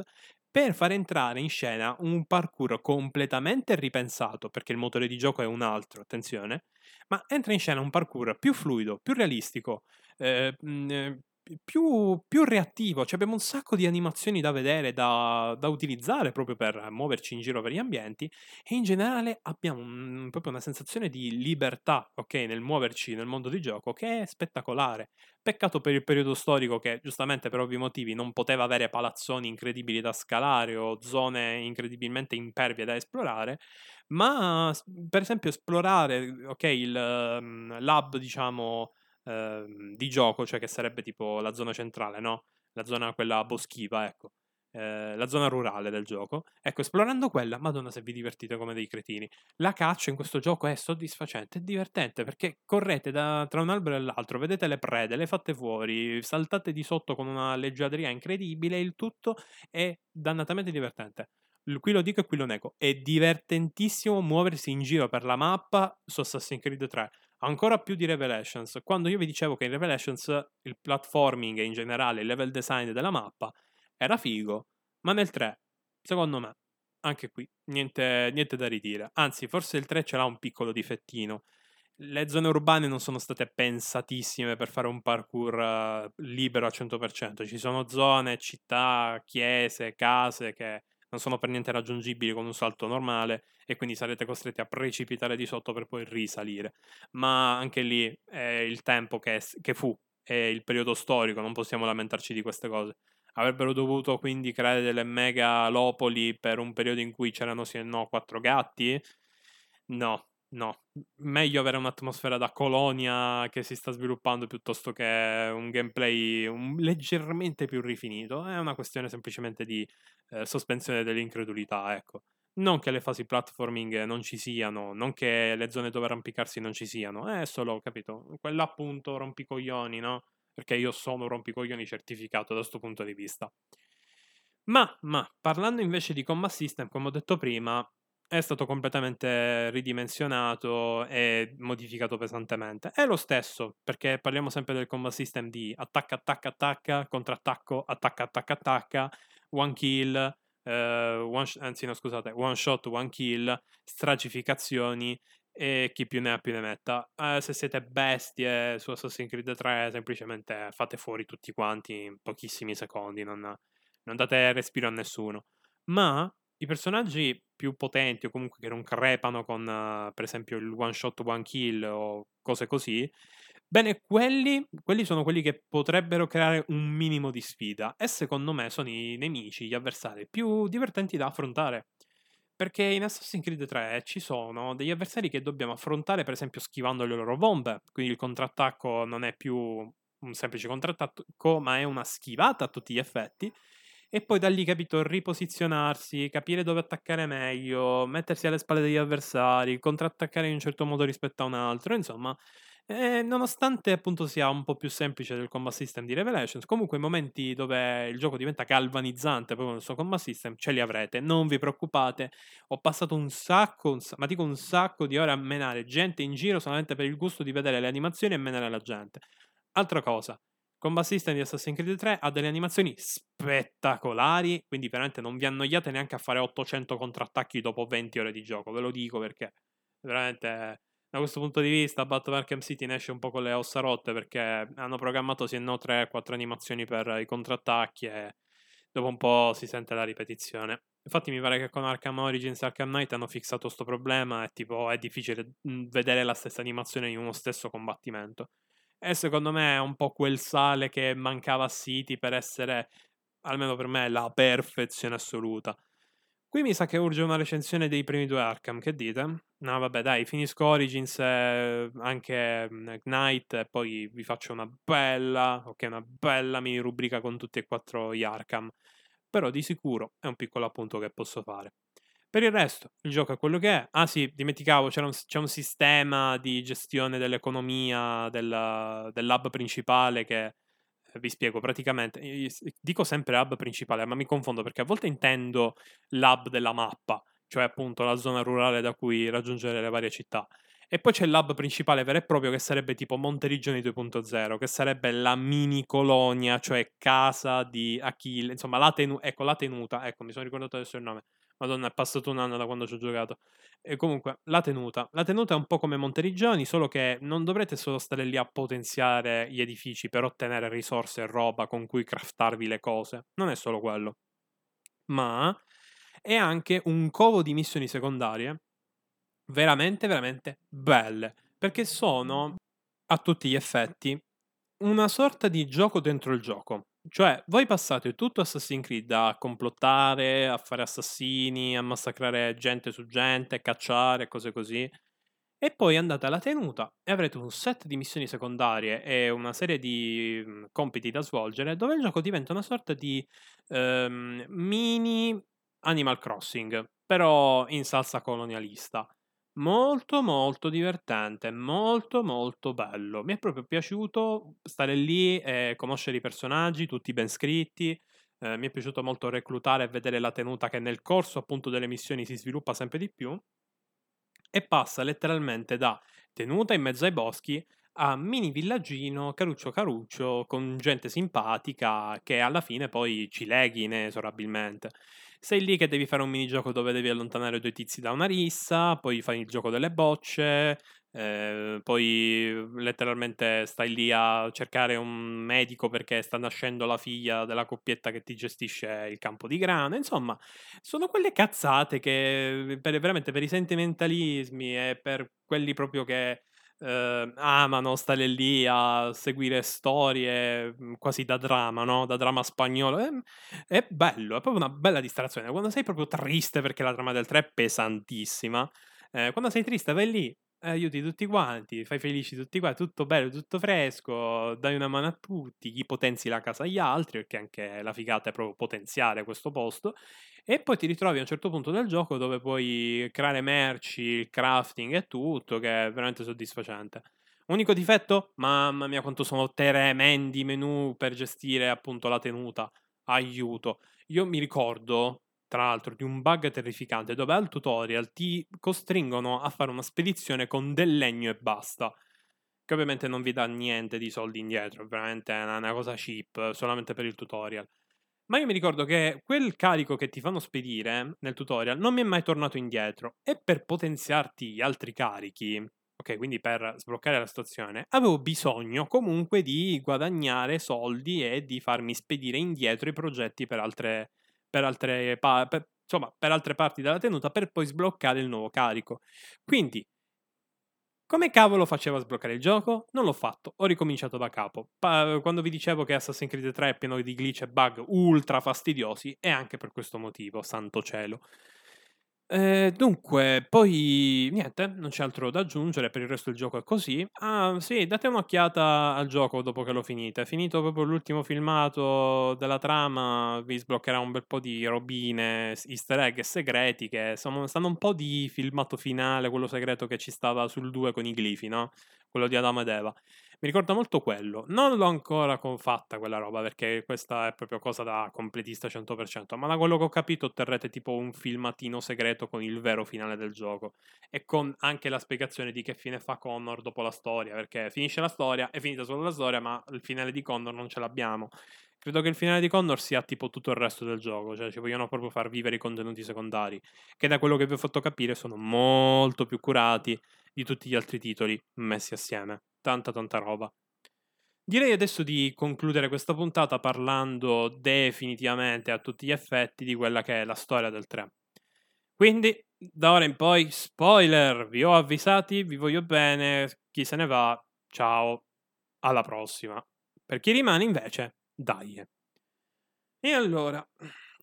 per far entrare in scena un parkour completamente ripensato, perché il motore di gioco è un altro, attenzione, ma entra in scena un parkour più fluido, più realistico, eh, eh più, più, reattivo, cioè abbiamo un sacco di animazioni da vedere, da, da, utilizzare proprio per muoverci in giro per gli ambienti e in generale abbiamo un, proprio una sensazione di libertà, ok, nel muoverci nel mondo di gioco che è spettacolare. Peccato per il periodo storico che giustamente per ovvi motivi non poteva avere palazzoni incredibili da scalare o zone incredibilmente impervie da esplorare, ma per esempio esplorare, ok, il um, lab diciamo Ehm, di gioco, cioè che sarebbe tipo la zona centrale, no? La zona quella boschiva, ecco. Eh, la zona rurale del gioco. Ecco, esplorando quella, madonna se vi divertite come dei cretini. La caccia in questo gioco è soddisfacente, è divertente perché correte da, tra un albero e l'altro, vedete le prede, le fate fuori, saltate di sotto con una leggiadria incredibile, il tutto è dannatamente divertente. Qui lo dico e qui lo nego. È divertentissimo muoversi in giro per la mappa su Assassin's Creed 3 ancora più di Revelations. Quando io vi dicevo che in Revelations il platforming e in generale il level design della mappa era figo, ma nel 3, secondo me, anche qui niente, niente da ridire. Anzi, forse il 3 ce l'ha un piccolo difettino. Le zone urbane non sono state pensatissime per fare un parkour uh, libero al 100%. Ci sono zone, città, chiese, case che non sono per niente raggiungibili con un salto normale e quindi sarete costretti a precipitare di sotto per poi risalire. Ma anche lì è il tempo che, che fu, è il periodo storico, non possiamo lamentarci di queste cose. Avrebbero dovuto quindi creare delle megalopoli per un periodo in cui c'erano sì e no quattro gatti? No, no. Meglio avere un'atmosfera da colonia che si sta sviluppando piuttosto che un gameplay un, leggermente più rifinito. È una questione semplicemente di eh, sospensione dell'incredulità, ecco. Non che le fasi platforming non ci siano, non che le zone dove arrampicarsi non ci siano, è solo, capito, quell'appunto rompicoglioni, no? Perché io sono un rompicoglioni certificato da questo punto di vista. Ma, ma, parlando invece di combat system, come ho detto prima, è stato completamente ridimensionato e modificato pesantemente. È lo stesso, perché parliamo sempre del combat system di attacca, attacca, attacca, contrattacco, attacca, attacca, attacca, one kill, eh, one, anzi no scusate, one shot, one kill, stragificazioni e chi più ne ha più ne metta. Eh, se siete bestie su Assassin's Creed 3, semplicemente fate fuori tutti quanti in pochissimi secondi, non, non date respiro a nessuno. Ma i personaggi più potenti o comunque che non crepano con, uh, per esempio, il one shot, one kill o cose così, bene, quelli, quelli sono quelli che potrebbero creare un minimo di sfida e secondo me sono i nemici, gli avversari più divertenti da affrontare. Perché in Assassin's Creed 3 ci sono degli avversari che dobbiamo affrontare, per esempio, schivando le loro bombe. Quindi il contrattacco non è più un semplice contrattacco, ma è una schivata a tutti gli effetti e poi da lì, capito, riposizionarsi, capire dove attaccare meglio, mettersi alle spalle degli avversari, contrattaccare in un certo modo rispetto a un altro, insomma, eh, nonostante appunto sia un po' più semplice del combat system di Revelations, comunque i momenti dove il gioco diventa galvanizzante proprio nel suo combat system ce li avrete, non vi preoccupate, ho passato un sacco, un, ma dico un sacco di ore a menare gente in giro solamente per il gusto di vedere le animazioni e menare la gente. Altra cosa, Combat System di Assassin's Creed 3 ha delle animazioni spettacolari, quindi veramente non vi annoiate neanche a fare 800 contrattacchi dopo 20 ore di gioco, ve lo dico perché veramente da questo punto di vista Battle Arkham City ne esce un po' con le ossa rotte perché hanno programmato sì no 3-4 animazioni per i contrattacchi e dopo un po' si sente la ripetizione. Infatti mi pare che con Arkham Origins e Arkham Knight hanno fissato questo problema e tipo è difficile mhmm, vedere la stessa animazione in uno stesso combattimento. E secondo me è un po' quel sale che mancava a City per essere, almeno per me, la perfezione assoluta. Qui mi sa che urge una recensione dei primi due Arkham, che dite? No, vabbè, dai, finisco Origins e anche Knight e poi vi faccio una bella, ok, una bella mini rubrica con tutti e quattro gli Arkham. Però di sicuro è un piccolo appunto che posso fare. Per il resto, il gioco è quello che è. Ah sì, dimenticavo, un, c'è un sistema di gestione dell'economia del, dell'hub principale che eh, vi spiego praticamente. Dico sempre hub principale, ma mi confondo perché a volte intendo l'hub della mappa, cioè appunto la zona rurale da cui raggiungere le varie città. E poi c'è l'hub principale vero e proprio che sarebbe tipo Monterigioni 2.0, che sarebbe la mini colonia, cioè casa di Achille, insomma la, tenu- ecco, la tenuta, ecco mi sono ricordato adesso il nome, Madonna, è passato un anno da quando ci ho giocato. E comunque, la tenuta. La tenuta è un po' come Monteriggioni, solo che non dovrete solo stare lì a potenziare gli edifici per ottenere risorse e roba con cui craftarvi le cose. Non è solo quello. Ma è anche un covo di missioni secondarie veramente, veramente belle. Perché sono, a tutti gli effetti, una sorta di gioco dentro il gioco. Cioè, voi passate tutto Assassin's Creed a complottare, a fare assassini, a massacrare gente su gente, cacciare, cose così. E poi andate alla tenuta e avrete un set di missioni secondarie e una serie di mhmm, compiti da svolgere dove il gioco diventa una sorta di um, mini Animal Crossing, però in salsa colonialista. Molto, molto divertente, molto, molto bello. Mi è proprio piaciuto stare lì e conoscere i personaggi, tutti ben scritti. Eh, mi è piaciuto molto reclutare e vedere la tenuta che nel corso appunto delle missioni si sviluppa sempre di più. E passa letteralmente da tenuta in mezzo ai boschi a mini villaggino caruccio caruccio con gente simpatica che alla fine poi ci leghi inesorabilmente. Sei lì che devi fare un minigioco dove devi allontanare due tizi da una rissa, poi fai il gioco delle bocce, eh, poi letteralmente stai lì a cercare un medico perché sta nascendo la figlia della coppietta che ti gestisce il campo di grano. Insomma, sono quelle cazzate che per, veramente per i sentimentalismi e per quelli proprio che eh, amano stare lì a seguire storie mm, quasi da dramma, no? Da dramma spagnolo. È, è, bello, è proprio una bella distrazione. Quando sei proprio triste perché la trama del 3 è pesantissima, eh, quando sei triste vai lì, aiuti tutti quanti, fai felici tutti quanti, tutto bello, tutto fresco, dai una mano a tutti, gli potenzi la casa agli altri, perché anche la figata è proprio potenziare questo posto, e poi ti ritrovi a un certo punto del gioco dove puoi creare merci, il crafting e tutto, che è veramente soddisfacente. Unico difetto? Mamma mia quanto sono tremendi menu per gestire appunto la tenuta. Aiuto. Io mi ricordo tra l'altro, di un bug terrificante dove al tutorial ti costringono a fare una spedizione con del legno e basta. Che ovviamente non vi dà niente di soldi indietro, è una, una cosa cheap, solamente per il tutorial. Ma io mi ricordo che quel carico che ti fanno spedire nel tutorial non mi è mai tornato indietro e per potenziarti gli altri carichi, ok, quindi per sbloccare la situazione, avevo bisogno comunque di guadagnare soldi e di farmi spedire indietro i progetti per altre, per altre, pa- per, insomma, per altre parti della tenuta per poi sbloccare il nuovo carico. Quindi, come cavolo facevo a sbloccare il gioco? Non l'ho fatto, ho ricominciato da capo. Pa- quando vi dicevo che Assassin's Creed 3 è pieno di glitch e bug ultra fastidiosi, è anche per questo motivo, santo cielo. Eh, dunque, poi niente, non c'è altro da aggiungere, per il resto il gioco è così. Ah, sì, date un'occhiata al gioco dopo che lo finite. Finito proprio l'ultimo filmato della trama, vi sbloccherà un bel po' di robine, easter egg e segreti che sono, stanno un po' di filmato finale, quello segreto che ci stava sul 2 con i glifi, no? Quello di Adamo ed Eva. Mi ricorda molto quello. Non l'ho ancora fatta quella roba perché questa è proprio cosa da completista 100%, ma da quello che ho capito otterrete tipo un filmatino segreto con il vero finale del gioco e con anche la spiegazione di che fine fa Connor dopo la storia, perché finisce la storia, è finita solo la storia, ma il finale di Connor non ce l'abbiamo. Credo che il finale di Connor sia tipo tutto il resto del gioco, cioè ci vogliono proprio far vivere i contenuti secondari, che da quello che vi ho fatto capire sono molto più curati di tutti gli altri titoli messi assieme. Tanta tanta roba. Direi adesso di concludere questa puntata parlando definitivamente a tutti gli effetti di quella che è la storia del 3. Quindi, da ora in poi, spoiler, vi ho avvisati, vi voglio bene, chi se ne va, ciao, alla prossima. Per chi rimane invece, dai. E allora,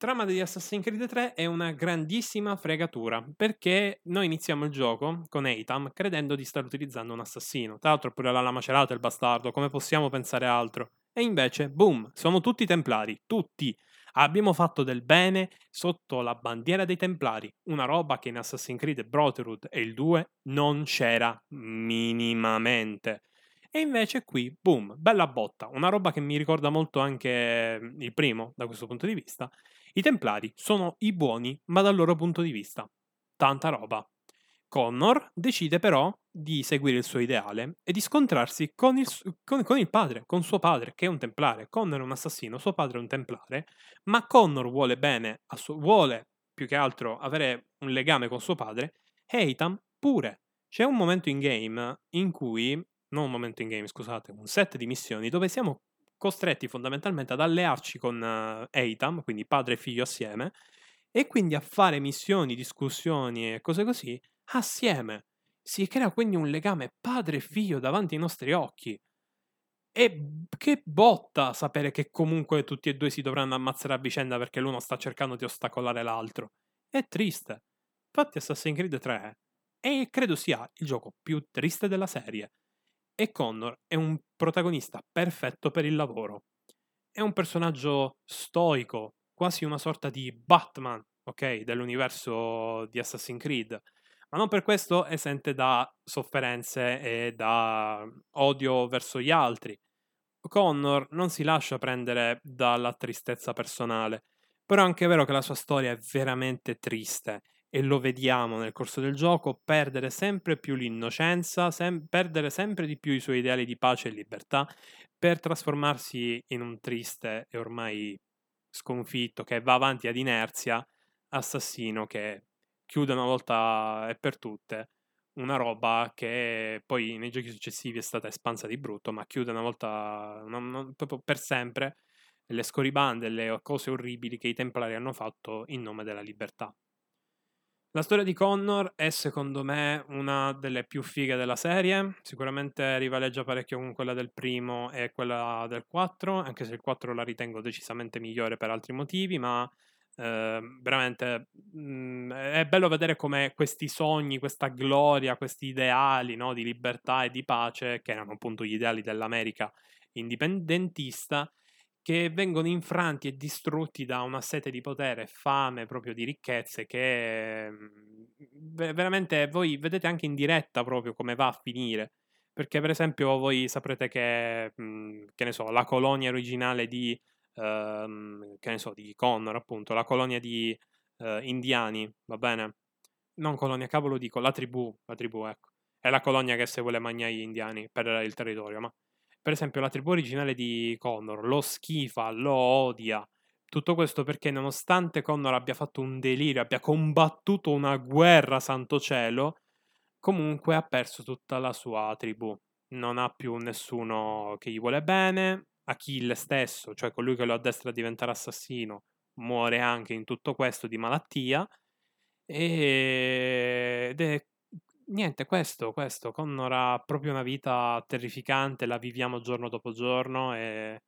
trama di Assassin's Creed 3 è una grandissima fregatura, perché noi iniziamo il gioco con Eitam credendo di stare utilizzando un assassino. Tra l'altro pure la lama celata il bastardo, come possiamo pensare altro? E invece, boom, sono tutti templari, tutti. Abbiamo fatto del bene sotto la bandiera dei templari, una roba che in Assassin's Creed Brotherhood e il 2 non c'era minimamente. E invece qui, boom, bella botta, una roba che mi ricorda molto anche il primo da questo punto di vista. I Templari sono i buoni, ma dal loro punto di vista. Tanta roba. Connor decide però di seguire il suo ideale e di scontrarsi con il, con, con il, padre, con suo padre, che è un templare. Connor è un assassino, suo padre è un templare, ma Connor vuole bene, suo, vuole più che altro avere un legame con suo padre, e Eitan pure. C'è un momento in game in cui non un momento in game, scusate, un set di missioni dove siamo costretti fondamentalmente ad allearci con uh, Eitam, quindi padre e figlio assieme, e quindi a fare missioni, discussioni e cose così assieme. Si crea quindi un legame padre e figlio davanti ai nostri occhi. E che botta sapere che comunque tutti e due si dovranno ammazzare a vicenda perché l'uno sta cercando di ostacolare l'altro. È triste. Infatti Assassin's Creed 3 è, credo sia il gioco più triste della serie. E Connor è un protagonista perfetto per il lavoro. È un personaggio stoico, quasi una sorta di Batman, ok, dell'universo di Assassin's Creed. Ma non per questo esente da sofferenze e da odio verso gli altri. Connor non si lascia prendere dalla tristezza personale, però è anche vero che la sua storia è veramente triste e lo vediamo nel corso del gioco perdere sempre più l'innocenza, sem- perdere sempre di più i suoi ideali di pace e libertà per trasformarsi in un triste e ormai sconfitto che va avanti ad inerzia assassino che chiude una volta e per tutte una roba che poi nei giochi successivi è stata espansa di brutto, ma chiude una volta non, non, proprio per sempre le scorribande, le cose orribili che i templari hanno fatto in nome della libertà. La storia di Connor è secondo me una delle più fighe della serie, sicuramente rivaleggia parecchio con quella del primo e quella del 4, anche se il 4 la ritengo decisamente migliore per altri motivi, ma eh, veramente mh, mm, è bello vedere come questi sogni, questa gloria, questi ideali no, di libertà e di pace, che erano appunto gli ideali dell'America indipendentista, che vengono infranti e distrutti da una sete di potere fame proprio di ricchezze che mhmm, veramente voi vedete anche in diretta proprio come va a finire. Perché per esempio voi saprete che, mhmm, che ne so, la colonia originale di, uh, che ne so, di Connor appunto, la colonia di uh, indiani, va bene? Non colonia, cavolo dico, la tribù, la tribù ecco. È la colonia che se vuole mangiare gli indiani per il territorio, ma per esempio, la tribù originale di Connor lo schifa, lo odia. Tutto questo perché, nonostante Connor abbia fatto un delirio, abbia combattuto una guerra, santo cielo, comunque ha perso tutta la sua tribù. Non ha più nessuno che gli vuole bene. Achille stesso, cioè colui che lo addestra a diventare assassino, muore anche in tutto questo di malattia. Ed è niente, questo, questo. Connor ha proprio una vita terrificante, la viviamo giorno dopo giorno e...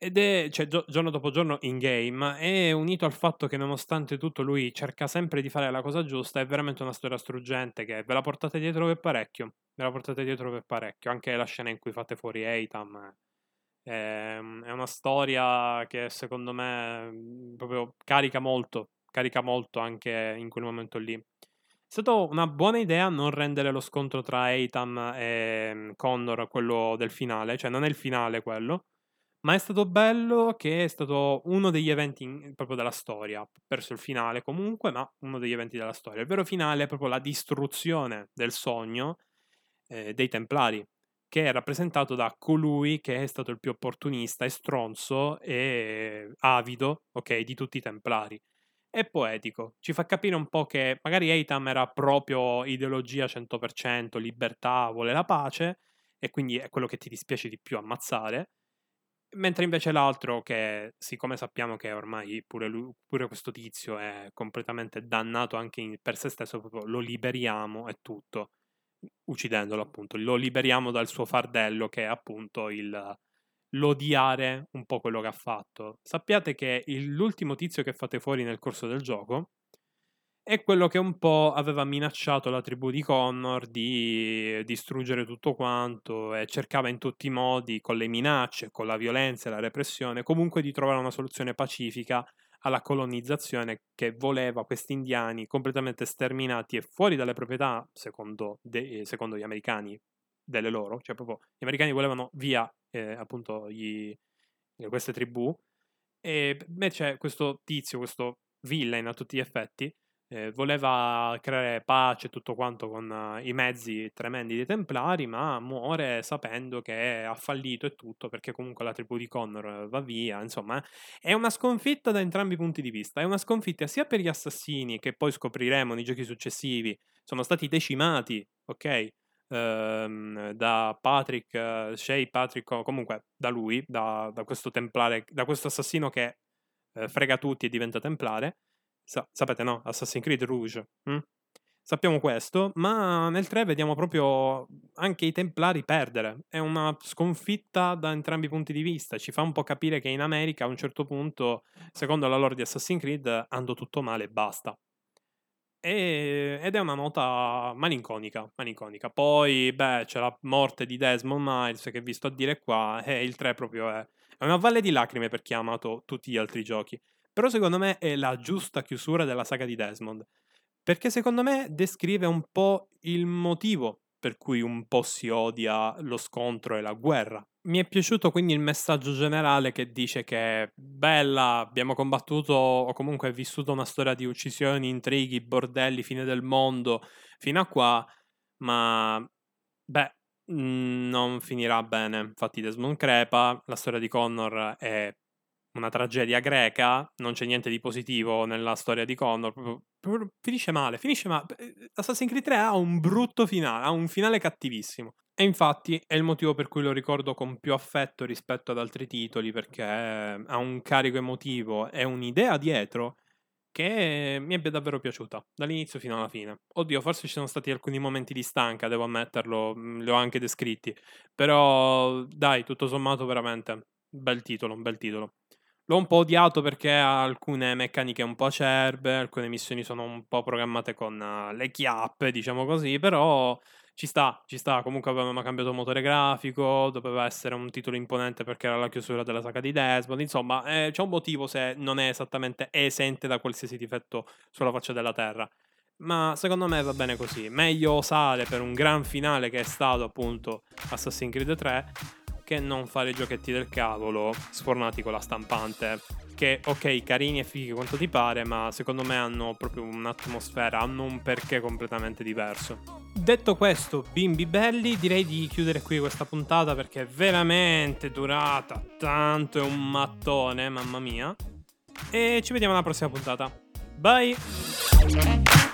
Ed è, cioè, gio- giorno dopo giorno in game, è unito al fatto che nonostante tutto lui cerca sempre di fare la cosa giusta, è veramente una storia struggente che ve la portate dietro per parecchio, ve la portate dietro per parecchio, anche la scena in cui fate fuori Eitam è, è una storia che secondo me mm, proprio carica molto, carica molto anche in quel momento lì. È stata una buona idea non rendere lo scontro tra Eitan e mm, Connor quello del finale, cioè non è il finale quello, ma è stato bello che è stato uno degli eventi in, proprio della storia, perso il finale comunque, ma uno degli eventi della storia. Il vero finale è proprio la distruzione del sogno eh, dei Templari, che è rappresentato da colui che è stato il più opportunista e stronzo e avido, ok, di tutti i Templari è poetico, ci fa capire un po' che magari Eitam era proprio ideologia 100%, libertà, vuole la pace, e quindi è quello che ti dispiace di più ammazzare. Mentre invece l'altro, che siccome sappiamo che ormai pure, lui, pure questo tizio è completamente dannato anche in, per se stesso, lo liberiamo e tutto, uccidendolo appunto, lo liberiamo dal suo fardello che è appunto il, l'odiare un po' quello che ha fatto. Sappiate che il, l'ultimo tizio che fate fuori nel corso del gioco è quello che un po' aveva minacciato la tribù di Connor di distruggere tutto quanto e cercava in tutti i modi, con le minacce, con la violenza e la repressione, comunque di trovare una soluzione pacifica alla colonizzazione che voleva questi indiani completamente sterminati e fuori dalle proprietà, secondo, de- secondo gli americani, delle loro, cioè proprio gli americani volevano via eh, appunto gli, queste tribù e invece questo tizio, questo villain a tutti gli effetti, eh, voleva creare pace e tutto quanto con uh, i mezzi tremendi dei Templari, ma muore sapendo che ha fallito e tutto, perché comunque la tribù di Connor va via. Insomma, è una sconfitta da entrambi i punti di vista. È una sconfitta sia per gli assassini, che poi scopriremo nei giochi successivi, sono stati decimati, ok? Ehm, da Patrick, Shay Patrick, comunque da lui, da, da, questo templare, da questo assassino che eh, frega tutti e diventa templare Sa- sapete no? Assassin's Creed Rouge. Hm? Sappiamo questo, ma nel 3 vediamo proprio anche i Templari perdere. È una sconfitta da entrambi i punti di vista. Ci fa un po' capire che in America a un certo punto, secondo la lore di Assassin's Creed, andò tutto male e basta. E, ed è una nota malinconica, malinconica. Poi, beh, c'è la morte di Desmond Miles che vi sto a dire qua, e il 3 proprio è, è una valle di lacrime per chi ha amato tutti gli altri giochi. Però secondo me è la giusta chiusura della saga di Desmond. Perché secondo me descrive un po' il motivo per cui un po' si odia lo scontro e la guerra. Mi è piaciuto quindi il messaggio generale che dice che bella, abbiamo combattuto o comunque vissuto una storia di uccisioni, intrighi, bordelli, fine del mondo, fino a qua, ma beh, non finirà bene. Infatti Desmond crepa, la storia di Connor è una tragedia greca, non c'è niente di positivo nella storia di Connor, finisce male, finisce male. Assassin's Creed 3 ha un brutto finale, ha un finale cattivissimo. E infatti è il motivo per cui lo ricordo con più affetto rispetto ad altri titoli, perché ha un carico emotivo e un'idea dietro che mi è davvero piaciuta, dall'inizio fino alla fine. Oddio, forse ci sono stati alcuni momenti di stanca, devo ammetterlo, li ho anche descritti, però dai, tutto sommato veramente bel titolo, un bel titolo. L'ho un po' odiato perché ha alcune meccaniche un po' acerbe, alcune missioni sono un po' programmate con uh, le chiappe, diciamo così, però ci sta, ci sta. Comunque avevamo cambiato motore grafico, doveva essere un titolo imponente perché era la chiusura della saga di Desmond, insomma, eh, c'è un motivo se non è esattamente esente da qualsiasi difetto sulla faccia della Terra. Ma secondo me va bene così. Meglio osare per un gran finale che è stato appunto Assassin's Creed 3 perché non fare giochetti del cavolo sfornati con la stampante? Che ok, carini e fighi quanto ti pare, ma secondo me hanno proprio un'atmosfera, hanno un perché completamente diverso. Detto questo, bimbi belli, direi di chiudere qui questa puntata perché è veramente durata tanto, è un mattone, mamma mia. E ci vediamo alla prossima puntata. Bye!